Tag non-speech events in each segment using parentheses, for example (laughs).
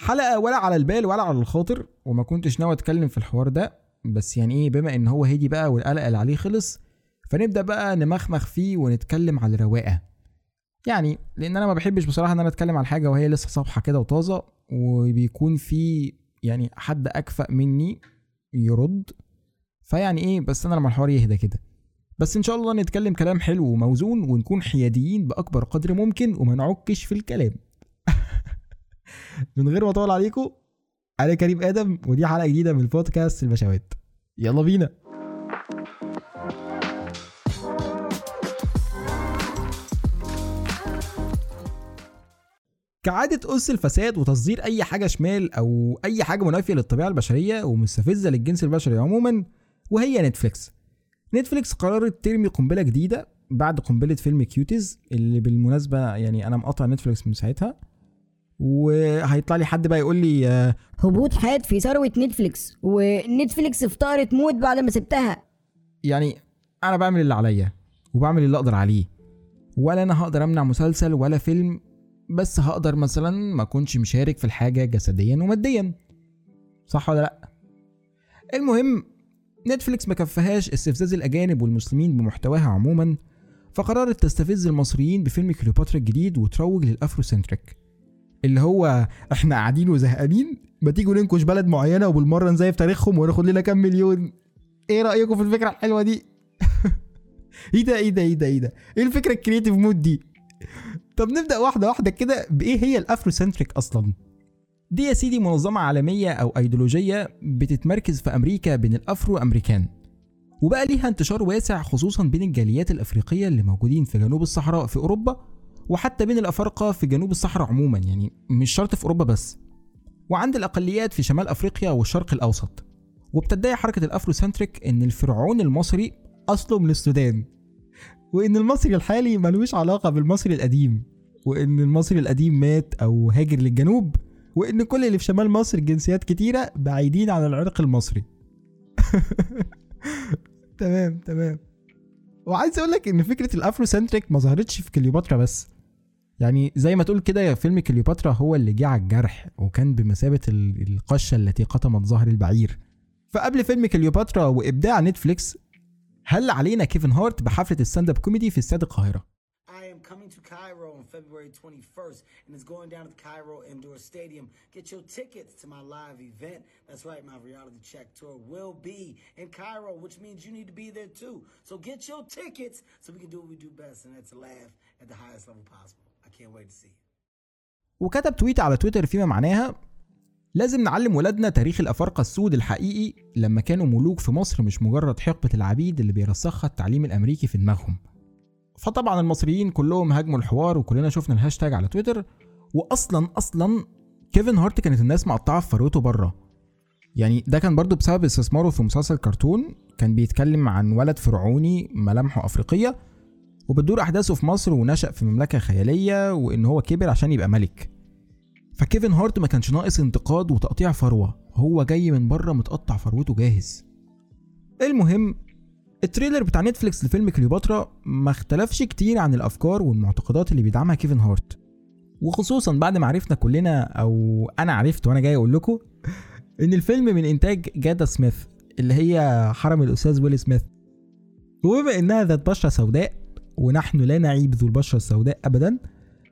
حلقة ولا على البال ولا على الخاطر وما كنتش ناوي أتكلم في الحوار ده. بس يعني إيه بما إن هو هدي بقى والقلق اللي عليه خلص فنبدأ بقى نمخمخ فيه ونتكلم على الرواقة. يعني لأن أنا ما بحبش بصراحة إن أنا أتكلم على حاجة وهي لسه صفحه كده وطازة وبيكون في يعني حد أكفأ مني يرد. فيعني إيه بس أنا لما الحوار يهدى كده. بس إن شاء الله نتكلم كلام حلو وموزون ونكون حياديين بأكبر قدر ممكن وما نعكش في الكلام. من غير ما اطول عليكم أنا كريم آدم ودي حلقة جديدة من البودكاست البشوات. يلا بينا. كعادة أس الفساد وتصدير أي حاجة شمال أو أي حاجة منافية للطبيعة البشرية ومستفزة للجنس البشري عموما وهي نتفليكس. نتفليكس قررت ترمي قنبلة جديدة بعد قنبلة فيلم كيوتيز اللي بالمناسبة يعني أنا مقاطع نتفليكس من ساعتها. وهيطلع لي حد بقى يقول لي آه، هبوط حاد في ثروة نتفليكس. ونتفليكس افتقرت موت بعد ما سبتها. يعني أنا بعمل اللي عليا وبعمل اللي أقدر عليه. ولا أنا هقدر أمنع مسلسل ولا فيلم بس هقدر مثلا ما أكونش مشارك في الحاجة جسديا وماديا. صح ولا لأ؟ المهم نتفليكس ما كفهاش استفزاز الأجانب والمسلمين بمحتواها عموما فقررت تستفز المصريين بفيلم كليوباترا الجديد وتروج لل Afrocentric. اللي هو إحنا قاعدين وزهقانين ما تيجوا ننكش بلد معينة وبالمرة نزيف تاريخهم وناخد لنا كام مليون. إيه رأيكم في الفكرة الحلوة دي؟ (laughs) إيه ده إيه ده إيه ده إيه ده؟ إيه الفكرة ال creative mode دي؟ طب نبدأ واحدة واحدة كده بإيه هي ال Afrocentric أصلا؟ دي يا سيدي منظمة عالمية أو ايديولوجيه بتتمركز في أمريكا بين ال Afro American وبقى ليها انتشار واسع خصوصا بين الجاليات الأفريقية اللي موجودين في جنوب الصحراء في أوروبا وحتى بين الأفارقة في جنوب الصحراء عموما يعني مش شرط في أوروبا بس. وعند الأقليات في شمال أفريقيا والشرق الأوسط. وبتدعي حركة الأفروسنتريك إن الفرعون المصري أصله من السودان. وإن المصري الحالي ملوش علاقة بالمصري القديم. وإن المصري القديم مات أو هاجر للجنوب. وإن كل اللي في شمال مصر جنسيات كتيرة بعيدين عن العرق المصري. (laughs) تمام تمام. وعايز أقول لك إن فكرة ال Afrocentric ما ظهرتش في كليوباترا بس. يعني زي ما تقول كده يا فيلم كليوباترا هو اللي جه على الجرح وكان بمثابة القشة التي قطمت ظهر البعير. فقبل فيلم كليوباترا وإبداع نتفليكس هل علينا كيفن هارت بحفلة ال stand up comedy في استاد القاهرة؟ February وكتب tweet على تويتر فيما معناها لازم نعلم ولادنا تاريخ الأفارقة السود الحقيقي لما كانوا ملوك في مصر مش مجرد حقبة العبيد اللي بيرسخها التعليم الأمريكي في دماغهم. فطبعا المصريين كلهم هاجموا الحوار وكلنا شفنا الهاشتاج على تويتر وأصلا أصلا كيفن هارت كانت الناس مقطعة في فروته بره. يعني ده كان برضو بسبب استثماره في مسلسل كرتون كان بيتكلم عن ولد فرعوني ملامحه أفريقية وبتدور أحداثه في مصر ونشأ في مملكة خيالية وإن هو كبر عشان يبقى ملك. فكيفن هارت ما كانش ناقص انتقاد وتقطيع فروة. هو جاي من بره متقطع فروته جاهز. المهم ال trailer بتاع نتفليكس لفيلم كليوباترا ما اختلفش كتير عن الأفكار والمعتقدات اللي بيدعمها كيفن هارت. وخصوصا بعد ما عرفنا كلنا أو أنا عرفت وأنا جاي أقول لكم (laughs) إن الفيلم من إنتاج جادا سميث اللي هي حرم الأستاذ ويل سميث. وبما إنها ذات بشرة سوداء ونحن لا نعيب ذو البشرة السوداء ابدا.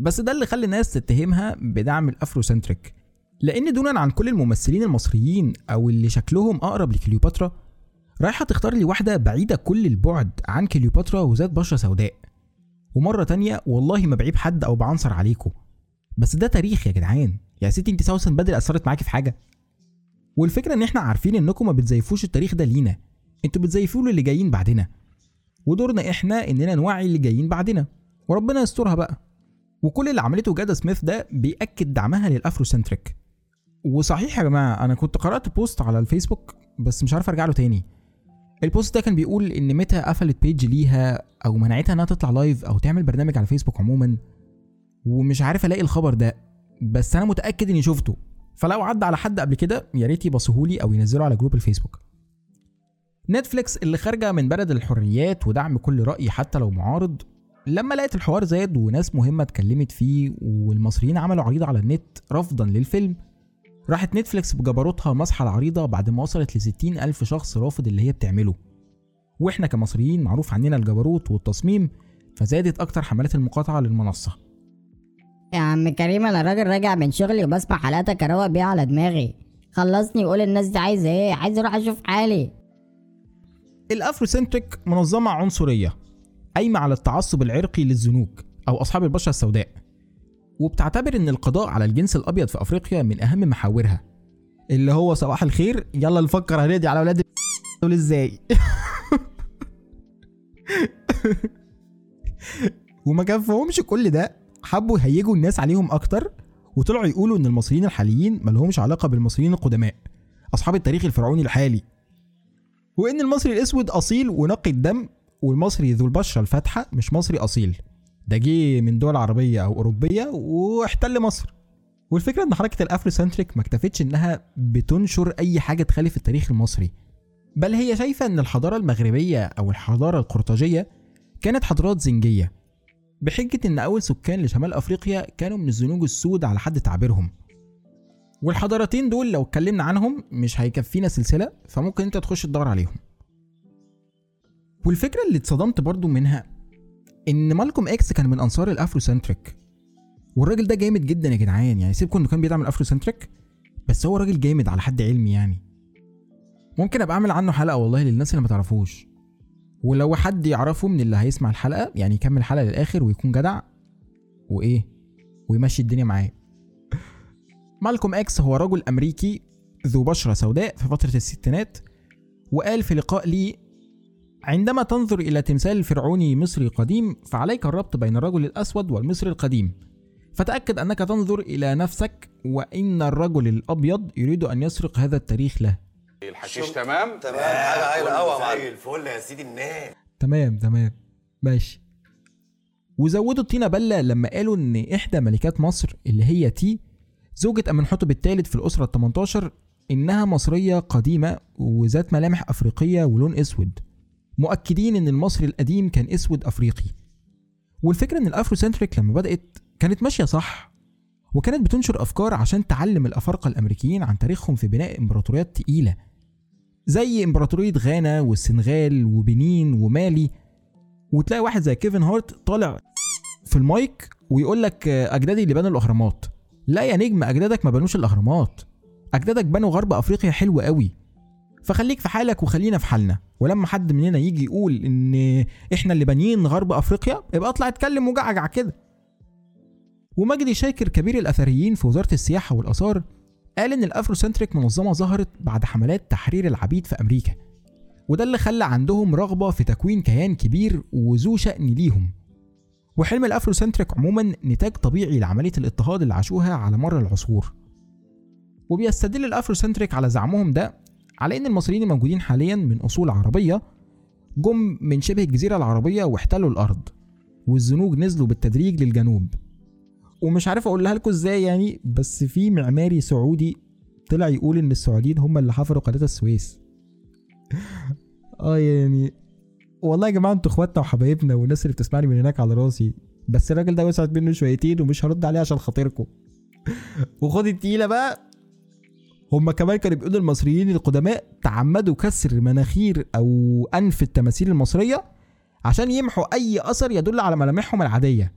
بس ده اللي خلى الناس تتهمها بدعم ال Afrocentric. لأن دونا عن كل الممثلين المصريين أو اللي شكلهم أقرب لكليوباترا رايحة تختار لي واحدة بعيدة كل البعد عن كليوباترا وذات بشرة سوداء. ومرة تانية والله ما بعيب حد أو بعنصر عليكم بس ده تاريخ يا جدعان. يا ستي انت سوسن بدر أثرت معاكي في حاجة. والفكرة إن إحنا عارفين إنكم ما بتزيفوش التاريخ ده لينا. أنتوا بتزيفوه للي جايين بعدنا. ودورنا إحنا اننا نوعي اللي جايين بعدنا. وربنا يسترها بقى. وكل اللي عملته جادا سميث ده بيأكد دعمها لل Afrocentric. وصحيح يا جماعة أنا كنت قرأت post على الفيسبوك بس مش عارف أرجع له تاني. ال post ده كان بيقول إن ميتا قفلت page ليها أو منعتها إنها تطلع live أو تعمل برنامج على فيسبوك عموما. ومش عارف ألاقي الخبر ده بس أنا متأكد إني شفته. فلو عدى على حد قبل كده يا ريت يبصهولي أو ينزله على group الفيسبوك. نتفليكس اللي خارجة من بلد الحريات ودعم كل رأي حتى لو معارض. لما لقيت الحوار زاد وناس مهمة اتكلمت فيه والمصريين عملوا عريضه على النت رفضا للفيلم راحت نتفليكس بجبروتها مسحت العريضة بعد ما وصلت لستين ألف شخص رافض اللي هي بتعمله. وإحنا كمصريين معروف عننا الجبروت والتصميم فزادت أكتر حملات المقاطعة للمنصة. يا عم كريم أنا راجل راجع من شغلي وبسمع حلقاتك أروق بيها على دماغي. خلصني وقول الناس دي عايزة إيه؟ عايز أروح أشوف حالي. الأفروسنتريك منظمة عنصرية قايمة على التعصب العرقي للزنوج أو أصحاب البشرة السوداء وبتعتبر إن القضاء على الجنس الأبيض في أفريقيا من أهم محاورها. اللي هو صباح الخير يلا نفكر هنقضي على أولاد دول إزاي؟ (laughs) وما كفهمش كل ده. حبوا يهيجوا الناس عليهم أكتر وطلعوا يقولوا إن المصريين الحاليين ملهمش علاقة بالمصريين القدماء أصحاب التاريخ الفرعوني الحالي. وإن المصري الأسود أصيل ونقي الدم والمصري ذو البشرة الفاتحة مش مصري أصيل. ده جه من دول عربية أو أوروبية واحتل مصر. والفكرة إن حركة الأفروسنتريك ما اكتفتش إنها بتنشر أي حاجة تخالف التاريخ المصري. بل هي شايفة إن الحضارة المغربية أو الحضارة القرطاجية كانت حضارات زنجية بحجة إن أول سكان لشمال أفريقيا كانوا من الزنوج السود على حد تعبيرهم. والحضارتين دول لو اتكلمنا عنهم مش هيكفينا سلسلة فممكن انت تخش تدور عليهم. والفكرة اللي اتصدمت برضو منها إن مالكوم إكس كان من أنصار ال Afrocentric. والراجل ده جامد جدا يا جدعان يعني سيبكم إنه كان بيدعم ال Afrocentric بس هو راجل جامد على حد علمي يعني. ممكن أبقى أعمل عنه حلقة والله للناس اللي ما تعرفوش. ولو حد يعرفه من اللي هيسمع الحلقة يعني يكمل الحلقة للآخر ويكون جدع وإيه ويمشي الدنيا معاه. مالكوم إكس هو رجل أمريكي ذو بشرة سوداء في فترة الستينات وقال في لقاء لي عندما تنظر إلى تمثال فرعوني مصري قديم فعليك الربط بين الرجل الأسود والمصري القديم. فتأكد أنك تنظر إلى نفسك وإن الرجل الأبيض يريد أن يسرق هذا التاريخ له. الحشيش تمام؟ تمام. حاجة هايله قوي يا معلم. زي الفل يا سيدي الناس. تمام تمام. ماشي. وزودوا الطينة بلة لما قالوا إن إحدى ملكات مصر اللي هي تي زوجة امنحتب الثالث في الأسرة ال 18 إنها مصرية قديمة وذات ملامح أفريقية ولون أسود. مؤكدين إن المصري القديم كان أسود أفريقي. والفكرة إن ال Afrocentric لما بدأت كانت ماشية صح وكانت بتنشر أفكار عشان تعلم الأفارقة الأمريكيين عن تاريخهم في بناء إمبراطوريات تقيلة. زي إمبراطورية غانا والسنغال وبنين ومالي. وتلاقي واحد زي كيفن هارت طالع في المايك ويقول لك اجدادي اللي بنوا الأهرامات. لا يا نجم أجدادك ما بنوش الأهرامات. أجدادك بنوا غرب أفريقيا حلو قوي فخليك في حالك وخلينا في حالنا. ولما حد مننا يجي يقول إن إحنا اللي بانيين غرب أفريقيا يبقى اطلع اتكلم وجعجع كده. ومجدي شاكر كبير الأثريين في وزارة السياحة والآثار قال إن ال Afrocentric منظمة ظهرت بعد حملات تحرير العبيد في أمريكا. وده اللي خلى عندهم رغبة في تكوين كيان كبير وذو شأن ليهم. وحلم ال Afrocentric عموما نتاج طبيعي لعملية الاضطهاد اللي عاشوها على مر العصور. وبيستدل ال Afrocentric على زعمهم ده على إن المصريين الموجودين حاليا من أصول عربية جم من شبه الجزيرة العربية واحتلوا الأرض والزنوج نزلوا بالتدريج للجنوب. ومش عارف أقولها لكم إزاي يعني بس في معماري سعودي طلع يقول إن السعوديين هم اللي حفروا قناة السويس. (laughs) آه يعني والله يا جماعة أنتوا اخواتنا وحبايبنا والناس اللي بتسمعني من هناك على راسي. بس الراجل ده وسعت منه شويتين ومش هرد عليه عشان خاطركم. (laughs) وخد التقيلة بقى. هما كمان كانوا بيقولوا المصريين القدماء تعمدوا كسر مناخير أو أنف التماثيل المصرية عشان يمحوا أي أثر يدل على ملامحهم العادية.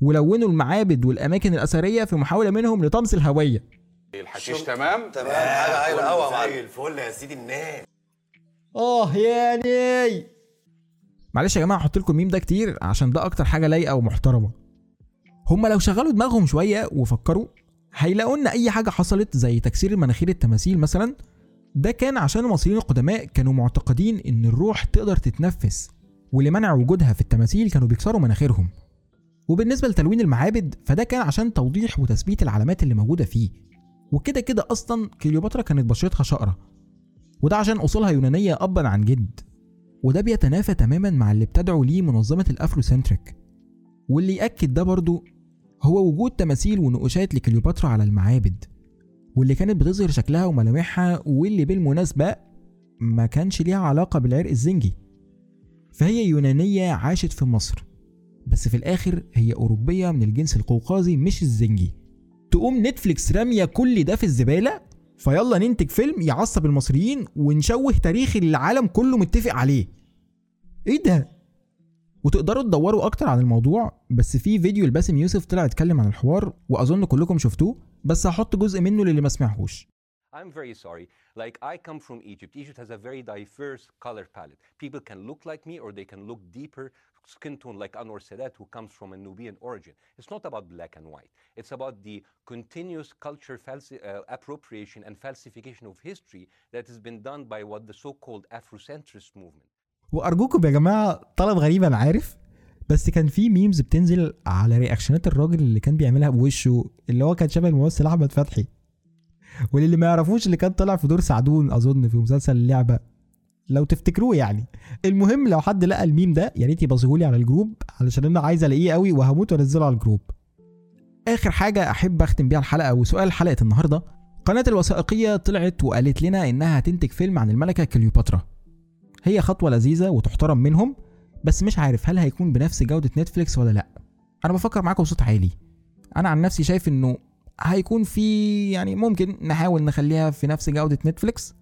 ولونوا المعابد والأماكن الأثرية في محاولة منهم لطمس الهوية. الحشيش تمام؟ تمام. حاجة هايله قوي يا معلم. الفل يا سيدي الناس. آه يعني معلش يا جماعة أحط لكم الميم ده كتير عشان ده أكتر حاجة لايقة ومحترمة. هما لو شغلوا دماغهم شوية وفكروا هيلاقوا ان أي حاجة حصلت زي تكسير مناخير التماثيل مثلا. ده كان عشان المصريين القدماء كانوا معتقدين إن الروح تقدر تتنفس ولمنع وجودها في التماثيل كانوا بيكسروا مناخيرهم. وبالنسبة لتلوين المعابد فده كان عشان توضيح وتثبيت العلامات اللي موجودة فيه. وكده كده أصلا كليوباترا كانت بشرتها شقرة. وده عشان أصولها يونانية ابا عن جد. وده بيتنافى تماما مع اللي بتدعو ليه منظمة ال Afrocentric. واللي يأكد ده برضو هو وجود تماثيل ونقوشات لكليوباترا على المعابد. واللي كانت بتظهر شكلها وملامحها واللي بالمناسبة ما كانش ليها علاقة بالعرق الزنجي. فهي يونانية عاشت في مصر بس في الآخر هي أوروبية من الجنس القوقازي مش الزنجي. تقوم نتفليكس رامية كل ده في الزبالة؟ فيلا ننتج فيلم يعصب المصريين ونشوه تاريخ العالم كله متفق عليه إيه ده وتقدروا تدوروا أكتر عن الموضوع بس في فيديو لباسم يوسف طلع اتكلم عن الحوار وأظن كلكم شفتوه بس هحط جزء منه للي ما سمعهوش I'm very sorry. Like, I come from Egypt. Egypt has a very diverse color palette. People can look like me or they can look deeper skin tone like Anwar Sadat, who comes from a Nubian origin. It's not about black and white. It's about the continuous culture falsi- uh, appropriation and falsification of history that has been done by what the so-called Afrocentrist movement. وارجوكم يا جماعة طلب غريب أنا عارف بس كان في memes بتنزل على reaction ات الراجل اللي كان بيعملها بوشه اللي هو كان شبه الممثل احمد فتحي وللي ما يعرفوش اللي كان طلع في دور سعدون اظن في مسلسل اللعبه لو تفتكروه يعني. المهم لو حد لقى الميم ده يا ريت يبصهولي على ال group علشان أنا عايز ألاقيه قوي وهموت وأنزله على ال group. آخر حاجة أحب أختم بيها الحلقة وسؤال حلقة النهارده. قناة الوثائقية طلعت وقالت لنا إنها هتنتج فيلم عن الملكة كليوباترا. هي خطوة لذيذة وتحترم منهم بس مش عارف هل هيكون بنفس جودة نتفليكس ولا لأ. أنا بفكر معاكم بصوت عالي. أنا عن نفسي شايف إنه هيكون في يعني ممكن نحاول نخليها في نفس جودة نتفليكس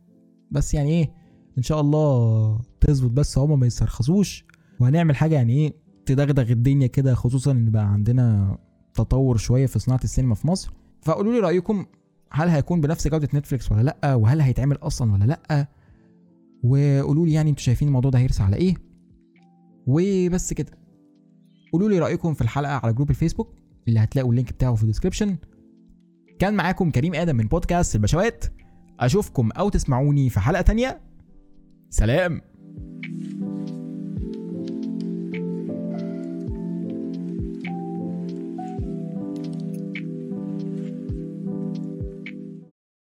بس يعني إيه؟ إن شاء الله تظبط بس هما ما يسترخصوش وهنعمل حاجة يعني إيه؟ تدغدغ الدنيا كده خصوصا إن بقى عندنا تطور شوية في صناعة السينما في مصر. فقولوا لي رأيكم هل هيكون بنفس جودة نتفليكس ولا لأ؟ وهل هيتعمل أصلا ولا لأ؟ وقولوا لي يعني أنتوا شايفين الموضوع ده هيرسى على إيه؟ وبس كده. قولوا لي رأيكم في الحلقة على group الفيسبوك اللي هتلاقوا ال link بتاعه في ال description كان معاكم كريم آدم من بودكاست البشوات. أشوفكم أو تسمعوني في حلقة تانية. سلام.